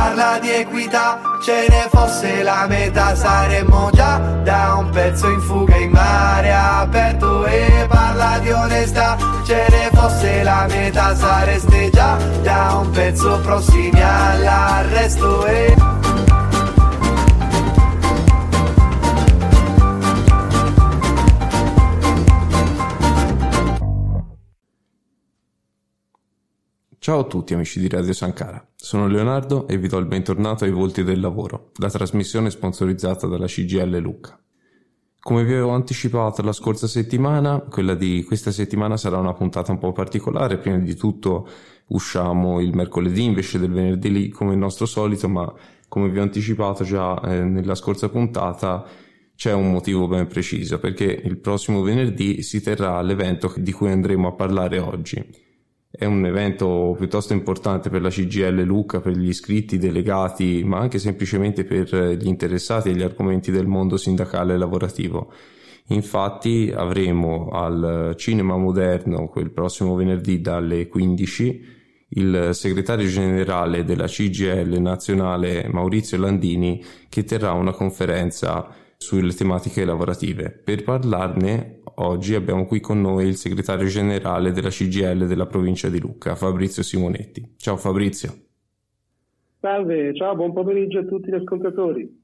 Parla di equità, ce ne fosse la metà saremmo già da un pezzo in fuga in mare aperto e parla di onestà, ce ne fosse la metà sareste già da un pezzo prossimi all'arresto e Ciao a tutti amici di Radio Sankara, sono Leonardo e vi do il bentornato ai Volti del Lavoro, la trasmissione sponsorizzata dalla CGL Lucca. Come vi avevo anticipato la scorsa settimana, quella di questa settimana sarà una puntata un po' particolare, prima di tutto usciamo il mercoledì invece del venerdì lì come il nostro solito, ma come vi ho anticipato già eh, nella scorsa puntata c'è un motivo ben preciso, perché il prossimo venerdì si terrà l'evento di cui andremo a parlare oggi è un evento piuttosto importante per la CGL Lucca, per gli iscritti, delegati, ma anche semplicemente per gli interessati agli argomenti del mondo sindacale e lavorativo. Infatti avremo al Cinema Moderno quel prossimo venerdì dalle 15 il segretario generale della CGL nazionale Maurizio Landini che terrà una conferenza sulle tematiche lavorative. Per parlarne oggi abbiamo qui con noi il segretario generale della CGL della provincia di Lucca, Fabrizio Simonetti. Ciao Fabrizio. Salve, ciao, buon pomeriggio a tutti gli ascoltatori.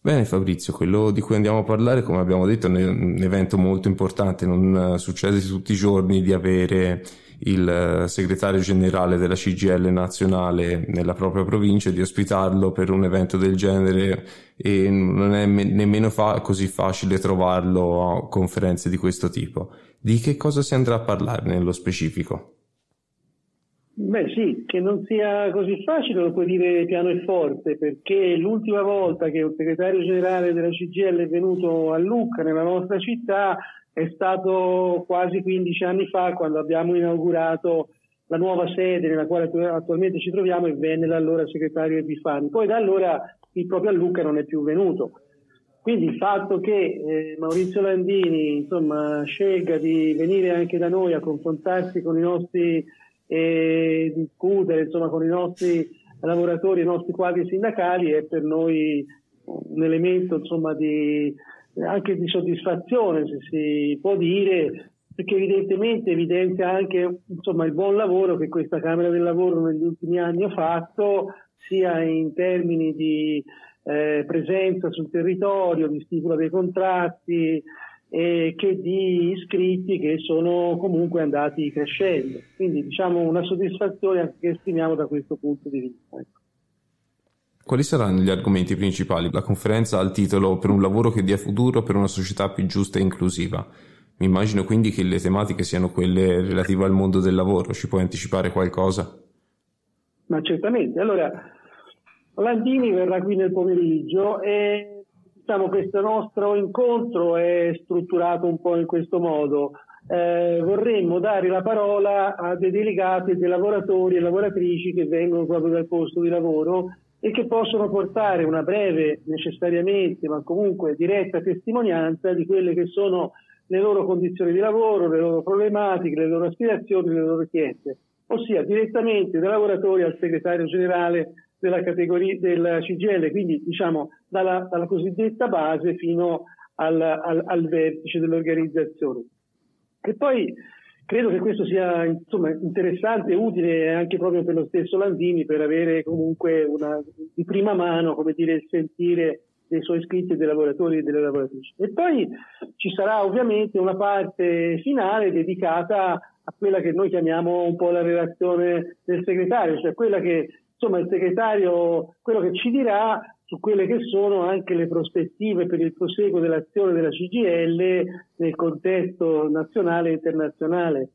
Bene Fabrizio, quello di cui andiamo a parlare, come abbiamo detto, è un evento molto importante, non succede tutti i giorni di avere il eh, segretario generale della CGL nazionale nella propria provincia di ospitarlo per un evento del genere e non è me- nemmeno fa- così facile trovarlo a conferenze di questo tipo. Di che cosa si andrà a parlare nello specifico? Beh sì, che non sia così facile lo puoi dire piano e forte, perché l'ultima volta che un segretario generale della CGL è venuto a Lucca, nella nostra città, è stato quasi 15 anni fa quando abbiamo inaugurato la nuova sede nella quale attualmente ci troviamo e venne l'allora segretario Epifani. Poi da allora il proprio a Lucca non è più venuto. Quindi il fatto che eh, Maurizio Landini insomma, scelga di venire anche da noi a confrontarsi con i nostri e discutere insomma, con i nostri lavoratori, i nostri quadri sindacali è per noi un elemento insomma, di, anche di soddisfazione, se si può dire, perché evidentemente evidenzia anche insomma, il buon lavoro che questa Camera del Lavoro negli ultimi anni ha fatto, sia in termini di eh, presenza sul territorio, di stipula dei contratti, eh, che di iscritti che sono comunque andati crescendo. Quindi diciamo una soddisfazione che esprimiamo da questo punto di vista. Ecco. Quali saranno gli argomenti principali? La conferenza ha il titolo Per un lavoro che dia futuro per una società più giusta e inclusiva. Mi immagino quindi che le tematiche siano quelle relative al mondo del lavoro. Ci puoi anticipare qualcosa? Ma certamente. Allora, Landini verrà qui nel pomeriggio e diciamo, questo nostro incontro è strutturato un po' in questo modo. Eh, vorremmo dare la parola a dei delegati, dei lavoratori e lavoratrici che vengono proprio dal posto di lavoro e che possono portare una breve, necessariamente, ma comunque diretta testimonianza di quelle che sono le loro condizioni di lavoro, le loro problematiche, le loro aspirazioni, le loro richieste, ossia direttamente dai lavoratori al segretario generale della categoria della CGL, quindi diciamo dalla, dalla cosiddetta base fino al, al, al vertice dell'organizzazione. E poi Credo che questo sia insomma, interessante e utile anche proprio per lo stesso Landini per avere comunque una, di prima mano come dire, il sentire dei suoi iscritti e dei lavoratori e delle lavoratrici. E poi ci sarà ovviamente una parte finale dedicata a quella che noi chiamiamo un po' la relazione del segretario, cioè quella che insomma il segretario, quello che ci dirà su quelle che sono anche le prospettive per il proseguo dell'azione della CGL nel contesto nazionale e internazionale.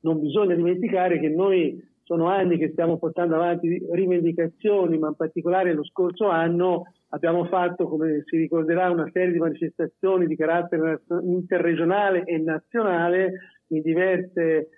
Non bisogna dimenticare che noi sono anni che stiamo portando avanti rivendicazioni, ma in particolare lo scorso anno abbiamo fatto, come si ricorderà, una serie di manifestazioni di carattere interregionale e nazionale in diverse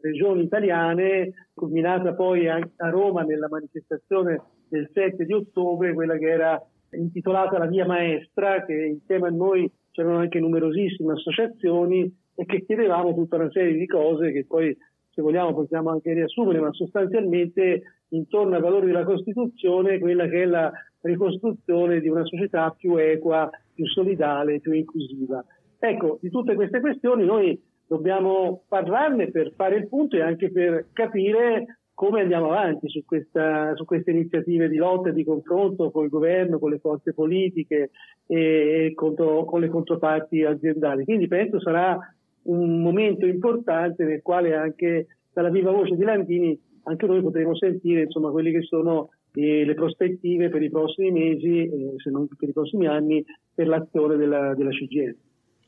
regioni italiane, culminata poi a Roma nella manifestazione del 7 di ottobre, quella che era intitolata La Via Maestra, che insieme a noi c'erano anche numerosissime associazioni e che chiedevamo tutta una serie di cose che poi se vogliamo possiamo anche riassumere, ma sostanzialmente intorno ai valori della Costituzione quella che è la ricostruzione di una società più equa, più solidale, più inclusiva. Ecco, di tutte queste questioni noi dobbiamo parlarne per fare il punto e anche per capire come andiamo avanti su, questa, su queste iniziative di lotta e di confronto con il governo, con le forze politiche e contro, con le controparti aziendali. Quindi penso sarà un momento importante nel quale anche dalla viva voce di Landini anche noi potremo sentire insomma quelle che sono eh, le prospettive per i prossimi mesi, eh, se non per i prossimi anni, per l'azione della, della CGL.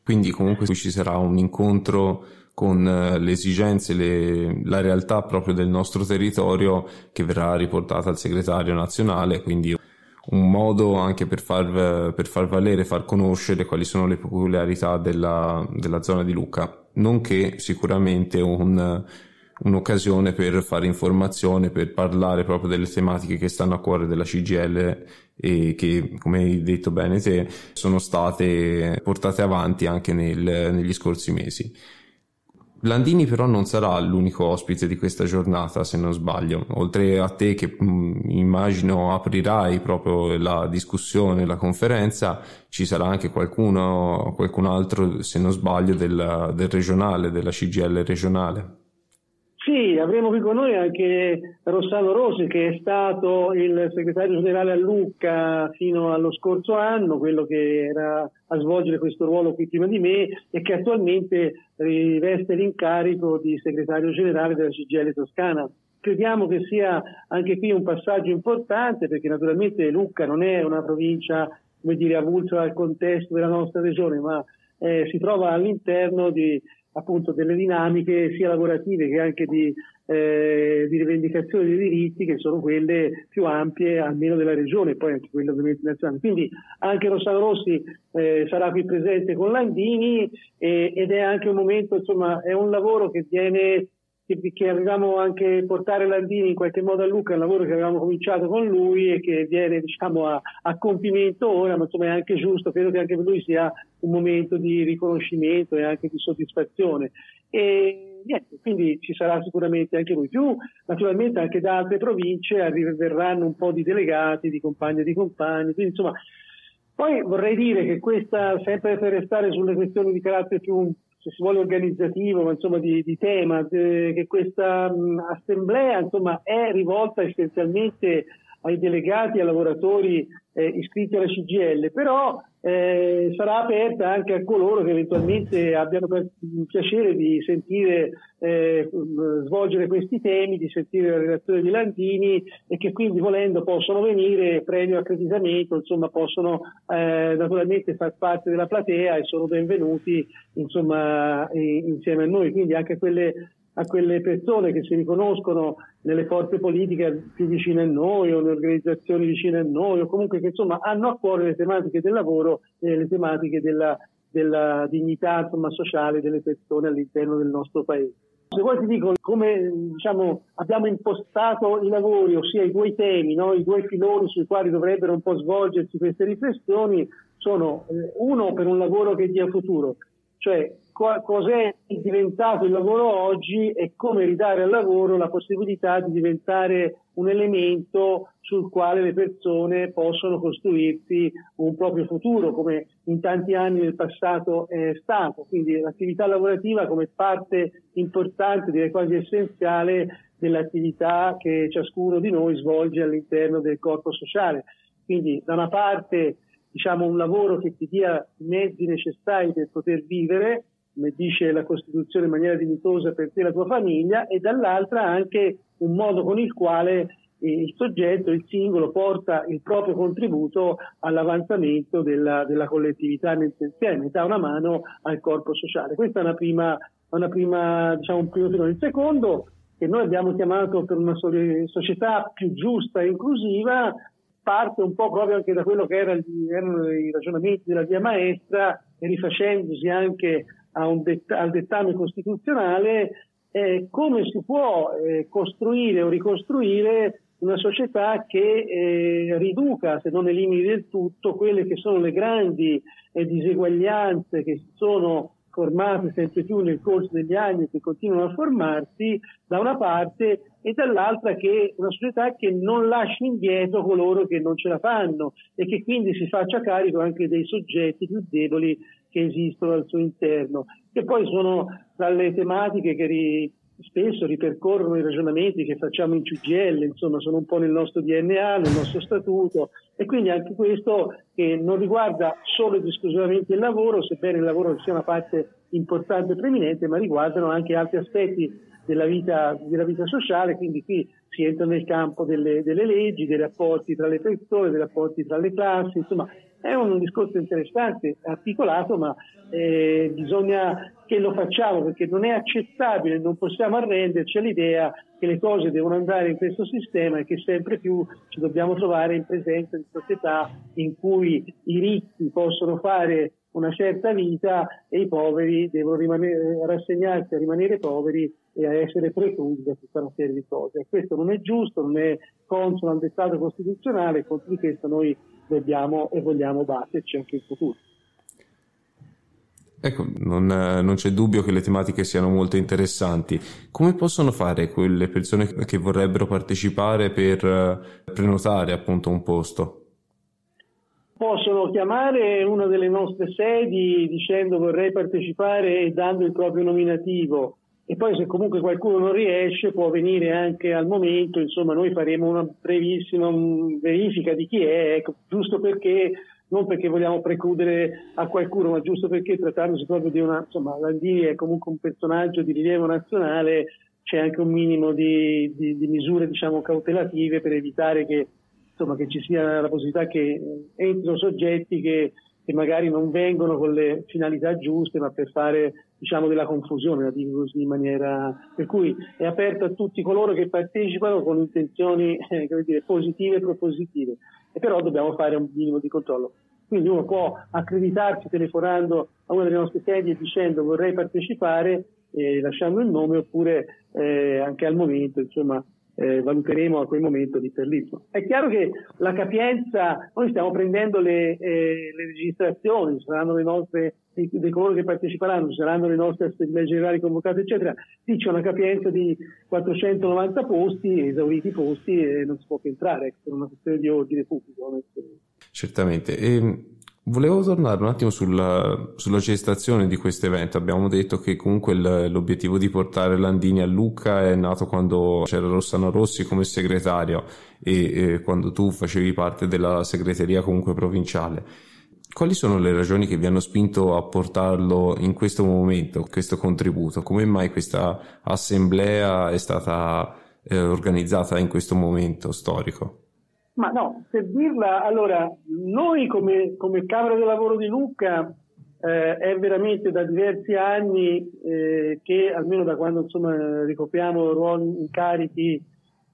Quindi comunque ci sarà un incontro con eh, le esigenze, le, la realtà proprio del nostro territorio che verrà riportata al segretario nazionale, quindi un modo anche per far, per far valere, far conoscere quali sono le peculiarità della, della zona di Lucca, nonché sicuramente un, un'occasione per fare informazione, per parlare proprio delle tematiche che stanno a cuore della CGL e che, come hai detto bene te, sono state portate avanti anche nel, negli scorsi mesi. Landini però non sarà l'unico ospite di questa giornata, se non sbaglio. Oltre a te che mm, immagino aprirai proprio la discussione, la conferenza, ci sarà anche qualcuno, qualcun altro, se non sbaglio, del, del regionale, della CGL regionale. Sì, avremo qui con noi anche Rossano Rosi che è stato il segretario generale a Lucca fino allo scorso anno, quello che era a svolgere questo ruolo qui prima di me e che attualmente riveste l'incarico di segretario generale della CGL Toscana. Crediamo che sia anche qui un passaggio importante perché naturalmente Lucca non è una provincia come dire, avulsa dal contesto della nostra regione, ma eh, si trova all'interno di appunto delle dinamiche sia lavorative che anche di, eh, di, rivendicazione dei diritti che sono quelle più ampie almeno della regione e poi anche quelle ovviamente nazionali. Quindi anche Rossano Rossi eh, sarà qui presente con Landini e, ed è anche un momento, insomma, è un lavoro che viene che, che avevamo anche portare Landini in qualche modo a Luca, è un lavoro che avevamo cominciato con lui e che viene diciamo, a, a, compimento ora, ma insomma è anche giusto, credo che anche per lui sia un momento di riconoscimento e anche di soddisfazione. E niente, quindi ci sarà sicuramente anche lui. Più naturalmente anche da altre province arriveranno un po' di delegati, di compagni e di compagni, quindi insomma poi vorrei dire che questa, sempre per restare sulle questioni di carattere più se si vuole organizzativo, ma insomma di, di tema, eh, che questa mh, assemblea insomma, è rivolta essenzialmente ai delegati, ai lavoratori eh, iscritti alla CGL, però eh, sarà aperta anche a coloro che eventualmente abbiano il piacere di sentire eh, svolgere questi temi, di sentire la relazione di Landini e che quindi volendo possono venire previo accreditamento, insomma possono eh, naturalmente far parte della platea e sono benvenuti insomma insieme a noi, quindi anche quelle a quelle persone che si riconoscono nelle forze politiche più vicine a noi o nelle organizzazioni vicine a noi o comunque che insomma hanno a cuore le tematiche del lavoro e le tematiche della, della dignità insomma, sociale delle persone all'interno del nostro paese. Se vuoi ti dico come diciamo, abbiamo impostato i lavori, ossia i due temi, no? i due filoni sui quali dovrebbero un po' svolgersi queste riflessioni, sono eh, uno per un lavoro che dia futuro, cioè cos'è diventato il lavoro oggi e come ridare al lavoro la possibilità di diventare un elemento sul quale le persone possono costruirsi un proprio futuro, come in tanti anni nel passato è stato. Quindi l'attività lavorativa come parte importante, direi quasi essenziale, dell'attività che ciascuno di noi svolge all'interno del corpo sociale. Quindi da una parte diciamo un lavoro che ti dia i mezzi necessari per poter vivere, come dice la Costituzione in maniera dignitosa per te e la tua famiglia, e dall'altra anche un modo con il quale il soggetto, il singolo, porta il proprio contributo all'avanzamento della, della collettività nel suo insieme, dà una mano al corpo sociale. Questo è una prima, una prima, diciamo, un primo filone. Il secondo, che noi abbiamo chiamato per una società più giusta e inclusiva, parte un po' proprio anche da quello che era, erano i ragionamenti della via maestra e rifacendosi anche detta, al dettame costituzionale, eh, come si può eh, costruire o ricostruire una società che eh, riduca, se non elimini del tutto, quelle che sono le grandi eh, diseguaglianze che sono formate sempre più nel corso degli anni che continuano a formarsi da una parte e dall'altra che una società che non lasci indietro coloro che non ce la fanno e che quindi si faccia carico anche dei soggetti più deboli che esistono al suo interno, che poi sono tra le tematiche che ri, spesso ripercorrono i ragionamenti che facciamo in CGL, insomma sono un po' nel nostro DNA, nel nostro statuto e quindi anche questo che non riguarda solo ed esclusivamente il lavoro, sebbene il lavoro sia una parte importante e preminente, ma riguardano anche altri aspetti della vita, della vita sociale, quindi qui si entra nel campo delle, delle, leggi, dei rapporti tra le persone, dei rapporti tra le classi, insomma è un discorso interessante, articolato, ma eh, bisogna che lo facciamo perché non è accettabile, non possiamo arrenderci all'idea che le cose devono andare in questo sistema e che sempre più ci dobbiamo trovare in presenza di società in cui i ricchi possono fare una certa vita e i poveri devono rimanere, rassegnarsi a rimanere poveri e a essere preclusi da tutta una serie di cose. Questo non è giusto, non è consono al dettato costituzionale contro di questo noi dobbiamo e vogliamo batterci anche in futuro. Ecco, non, non, c'è dubbio che le tematiche siano molto interessanti. Come possono fare quelle persone che vorrebbero partecipare per eh, prenotare appunto un posto? Possono chiamare una delle nostre sedi dicendo vorrei partecipare e dando il proprio nominativo e poi se comunque qualcuno non riesce può venire anche al momento, insomma noi faremo una brevissima verifica di chi è, ecco, giusto perché non perché vogliamo precludere a qualcuno, ma giusto perché trattandosi proprio di una, insomma, Landini è comunque un personaggio di rilievo nazionale, c'è anche un minimo di, di, di misure, diciamo, cautelative per evitare che, insomma, che ci sia la possibilità che entrino soggetti che, che magari non vengono con le finalità giuste, ma per fare diciamo, della confusione, la dico così in maniera per cui è aperto a tutti coloro che partecipano con intenzioni eh, dire, positive e propositive, e però dobbiamo fare un minimo di controllo. Quindi uno può accreditarsi telefonando a una delle nostre sedie dicendo vorrei partecipare, eh, lasciando il nome, oppure eh, anche al momento, insomma, eh, valuteremo a quel momento di perlismo. È chiaro che la capienza, noi stiamo prendendo le, eh, le registrazioni, saranno le nostre, di, di, coloro che parteciperanno, saranno le nostre assemblee generali convocate, eccetera, lì c'è una capienza di 490 posti, esauriti i posti e non si può più entrare, ecco, per una questione di ordine pubblico. Certamente. E Volevo tornare un attimo sulla, sulla gestazione di questo evento. Abbiamo detto che comunque l'obiettivo di portare Landini a Lucca è nato quando c'era Rossano Rossi come segretario e, e quando tu facevi parte della segreteria comunque provinciale. Quali sono le ragioni che vi hanno spinto a portarlo in questo momento, questo contributo? Come mai questa assemblea è stata eh, organizzata in questo momento storico? Ma no, per dirla, allora, noi come, come Camera del Lavoro di Lucca eh, è veramente da diversi anni eh, che, almeno da quando insomma, ricopriamo ruoli incarichi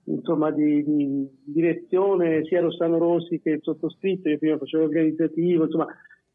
insomma, di, di, direzione sia Rossano Rossi che il sottoscritto, io prima facevo organizzativo, insomma,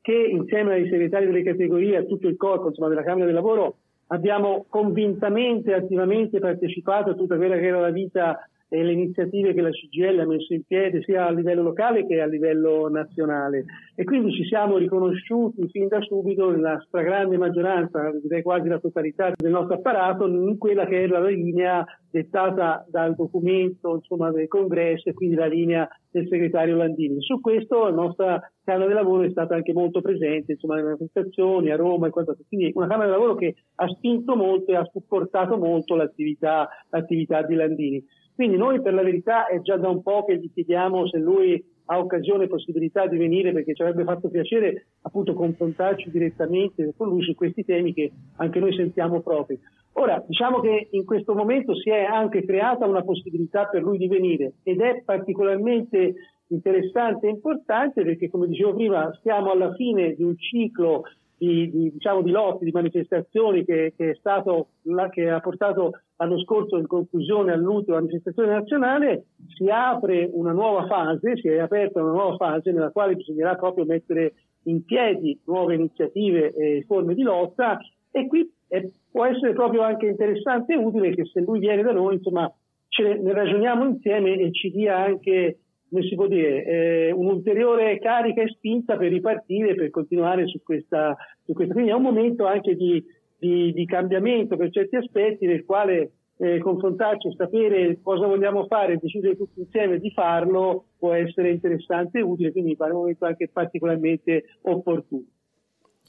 che insieme ai segretari delle categorie, a tutto il corpo insomma, della Camera del Lavoro, abbiamo convintamente e attivamente partecipato a tutta quella che era la vita e le iniziative che la CGL ha messo in piedi sia a livello locale che a livello nazionale e quindi ci siamo riconosciuti fin da subito nella stragrande maggioranza, direi quasi la totalità del nostro apparato, in quella che era la linea dettata dal documento insomma, del congresso e quindi la linea del segretario Landini. Su questo la nostra Camera del Lavoro è stata anche molto presente, insomma, nelle manifestazioni a Roma e quant'altro. Quindi una Camera del Lavoro che ha spinto molto e ha supportato molto l'attività, l'attività di Landini. Quindi noi per la verità è già da un po' che gli chiediamo se lui ha occasione e possibilità di venire perché ci avrebbe fatto piacere appunto confrontarci direttamente con lui su questi temi che anche noi sentiamo propri. Ora, diciamo che in questo momento si è anche creata una possibilità per lui di venire ed è particolarmente interessante e importante perché, come dicevo prima, siamo alla fine di un ciclo di, di, diciamo, di lotte, di manifestazioni che, che, stato, che, ha portato l'anno scorso in conclusione all'ultima manifestazione nazionale, si apre una nuova fase, si è aperta una nuova fase nella quale bisognerà proprio mettere in piedi nuove iniziative e forme di lotta. E qui è, può essere proprio anche interessante e utile che se lui viene da noi, insomma, ce ne ragioniamo insieme e ci dia anche come si può dire, eh, un'ulteriore carica e spinta per ripartire, per continuare su questa, su questa. Quindi è un momento anche di, di, di cambiamento per certi aspetti nel quale eh, confrontarci sapere cosa vogliamo fare decidere tutti insieme di farlo può essere interessante e utile, quindi mi pare un momento anche particolarmente opportuno.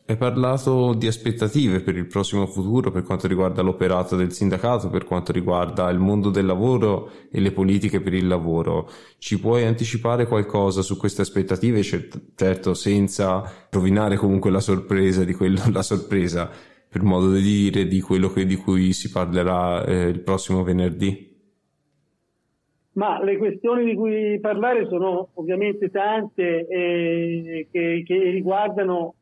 Hai parlato di aspettative per il prossimo futuro per quanto riguarda l'operato del sindacato, per quanto riguarda il mondo del lavoro e le politiche per il lavoro. Ci puoi anticipare qualcosa su queste aspettative? Certo, senza rovinare comunque la sorpresa, di quello, la sorpresa per modo di dire, di quello che, di cui si parlerà eh, il prossimo venerdì. Ma le questioni di cui parlare sono ovviamente tante eh, che, che riguardano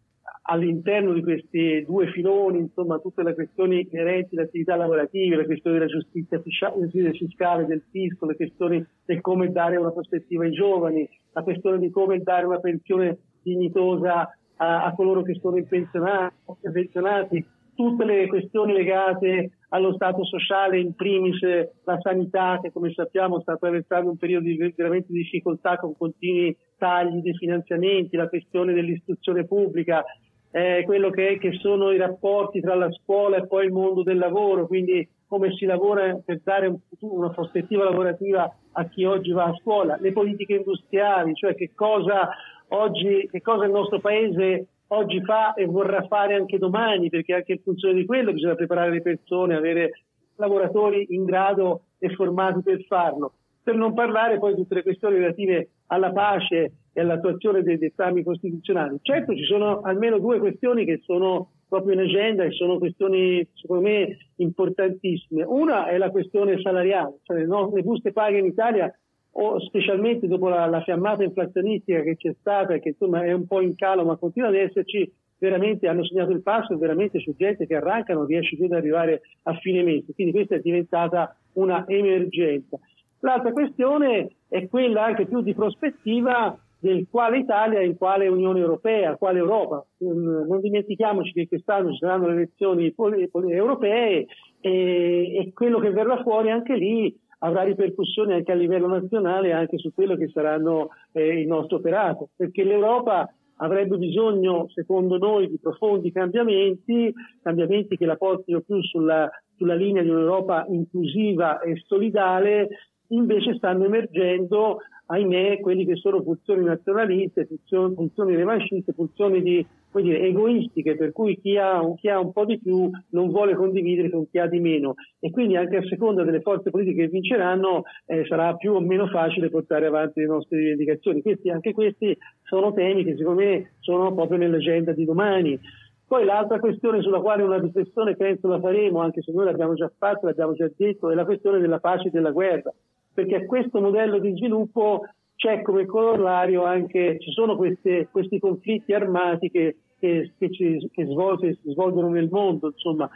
all'interno di questi due filoni, insomma, tutte le questioni inerenti all'attività lavorativa, le questioni della giustizia fiscale, del fisco, le questioni del come dare una prospettiva ai giovani, la questione di come dare una pensione dignitosa a, a coloro che sono pensionati, tutte le questioni legate allo stato sociale, in primis la sanità che come sappiamo sta attraversando un periodo di veramente difficoltà con continui tagli dei finanziamenti, la questione dell'istruzione pubblica, eh, quello che, che, sono i rapporti tra la scuola e poi il mondo del lavoro, quindi come si lavora per dare un futuro, una prospettiva lavorativa a chi oggi va a scuola, le politiche industriali, cioè che cosa oggi, che cosa il nostro paese oggi fa e vorrà fare anche domani, perché anche in funzione di quello bisogna preparare le persone, avere lavoratori in grado e formati per farlo. Per non parlare poi di tutte le questioni relative alla pace e all'attuazione dei dettami costituzionali. Certo ci sono almeno due questioni che sono proprio in agenda e sono questioni secondo me importantissime. Una è la questione salariale, cioè no, le buste paga in Italia o specialmente dopo la, la, fiammata inflazionistica che c'è stata e che insomma è un po' in calo ma continua ad esserci, veramente hanno segnato il passo e veramente c'è gente che arranca non riesce più ad arrivare a fine mese, quindi questa è diventata una emergenza. L'altra questione è quella anche più di prospettiva del quale Italia e quale Unione Europea, quale Europa. Non dimentichiamoci che quest'anno ci saranno le elezioni europee e, e quello che verrà fuori anche lì avrà ripercussioni anche a livello nazionale anche su quello che saranno eh, il nostro operato, perché l'Europa avrebbe bisogno, secondo noi, di profondi cambiamenti, cambiamenti che la portino più sulla, sulla linea di un'Europa inclusiva e solidale, invece stanno emergendo ahimè, quelli che sono pulsioni nazionaliste, pulsioni, pulsioni revanciste, pulsioni di, dire, egoistiche, per cui chi ha, chi ha, un po' di più non vuole condividere con chi ha di meno. E quindi anche a seconda delle forze politiche che vinceranno eh, sarà più o meno facile portare avanti le nostre rivendicazioni. Questi, anche questi sono temi che secondo me sono proprio nell'agenda di domani. Poi l'altra questione sulla quale una riflessione penso la faremo, anche se noi l'abbiamo già fatto, l'abbiamo già detto, è la questione della pace e della guerra perché a questo modello di sviluppo c'è come corollario anche, ci sono queste, questi conflitti armati che, che, che, ci, che svolge, si svolgono nel mondo, insomma,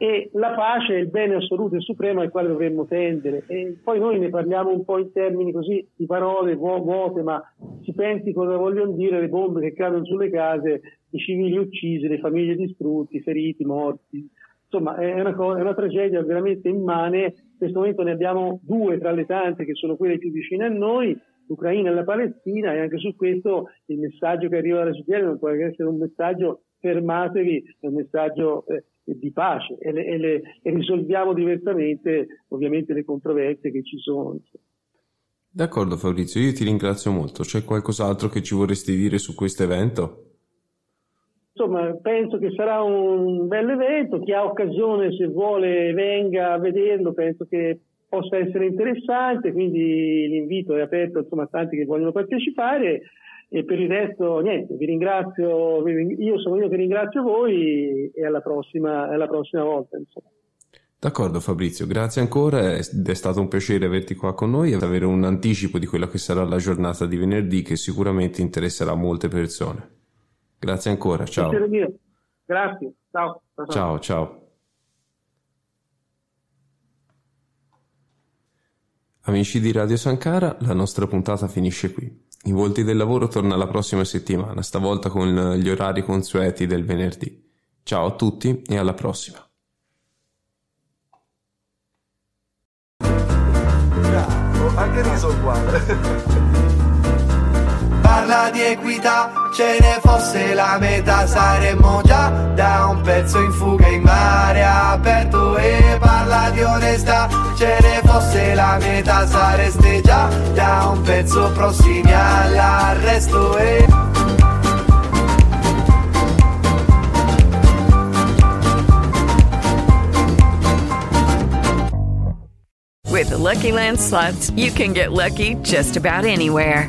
e la pace è il bene assoluto e supremo al quale dovremmo tendere. E poi noi ne parliamo un po' in termini così di parole vuote, ma si pensi cosa vogliono dire le bombe che cadono sulle case, i civili uccisi, le famiglie distrutte, feriti, morti. Insomma, è una, cosa, è una tragedia veramente immane. In questo momento ne abbiamo due tra le tante che sono quelle più vicine a noi, l'Ucraina e la Palestina, e anche su questo il messaggio che arriva dalla CGL non può essere un messaggio fermatevi, è un messaggio eh, di pace e, le, e, le, e, risolviamo diversamente ovviamente le controversie che ci sono. D'accordo Fabrizio, io ti ringrazio molto. C'è qualcos'altro che ci vorresti dire su questo evento? Insomma, penso che sarà un bel evento, chi ha occasione se vuole venga a vederlo, penso che possa essere interessante, quindi l'invito è aperto insomma, a tanti che vogliono partecipare e per il resto niente, vi ringrazio, io sono io che ringrazio voi e alla prossima, alla prossima volta. Insomma. D'accordo Fabrizio, grazie ancora, è stato un piacere averti qua con noi e avere un anticipo di quella che sarà la giornata di venerdì che sicuramente interesserà molte persone. Grazie ancora, ciao. Grazie, ciao. Ciao, ciao. Amici di Radio Sankara, la nostra puntata finisce qui. I Volti del Lavoro torna la prossima settimana, stavolta con gli orari consueti del venerdì. Ciao a tutti e alla prossima. anche riso uguale. Parla di equità, ce ne fosse la metà saremmo già da un pezzo in fuga in mare aperto e parla di onestà, ce ne fosse la metà sareste già da un pezzo prossimi all'arresto e With the Lucky Land slots, you can get lucky just about anywhere.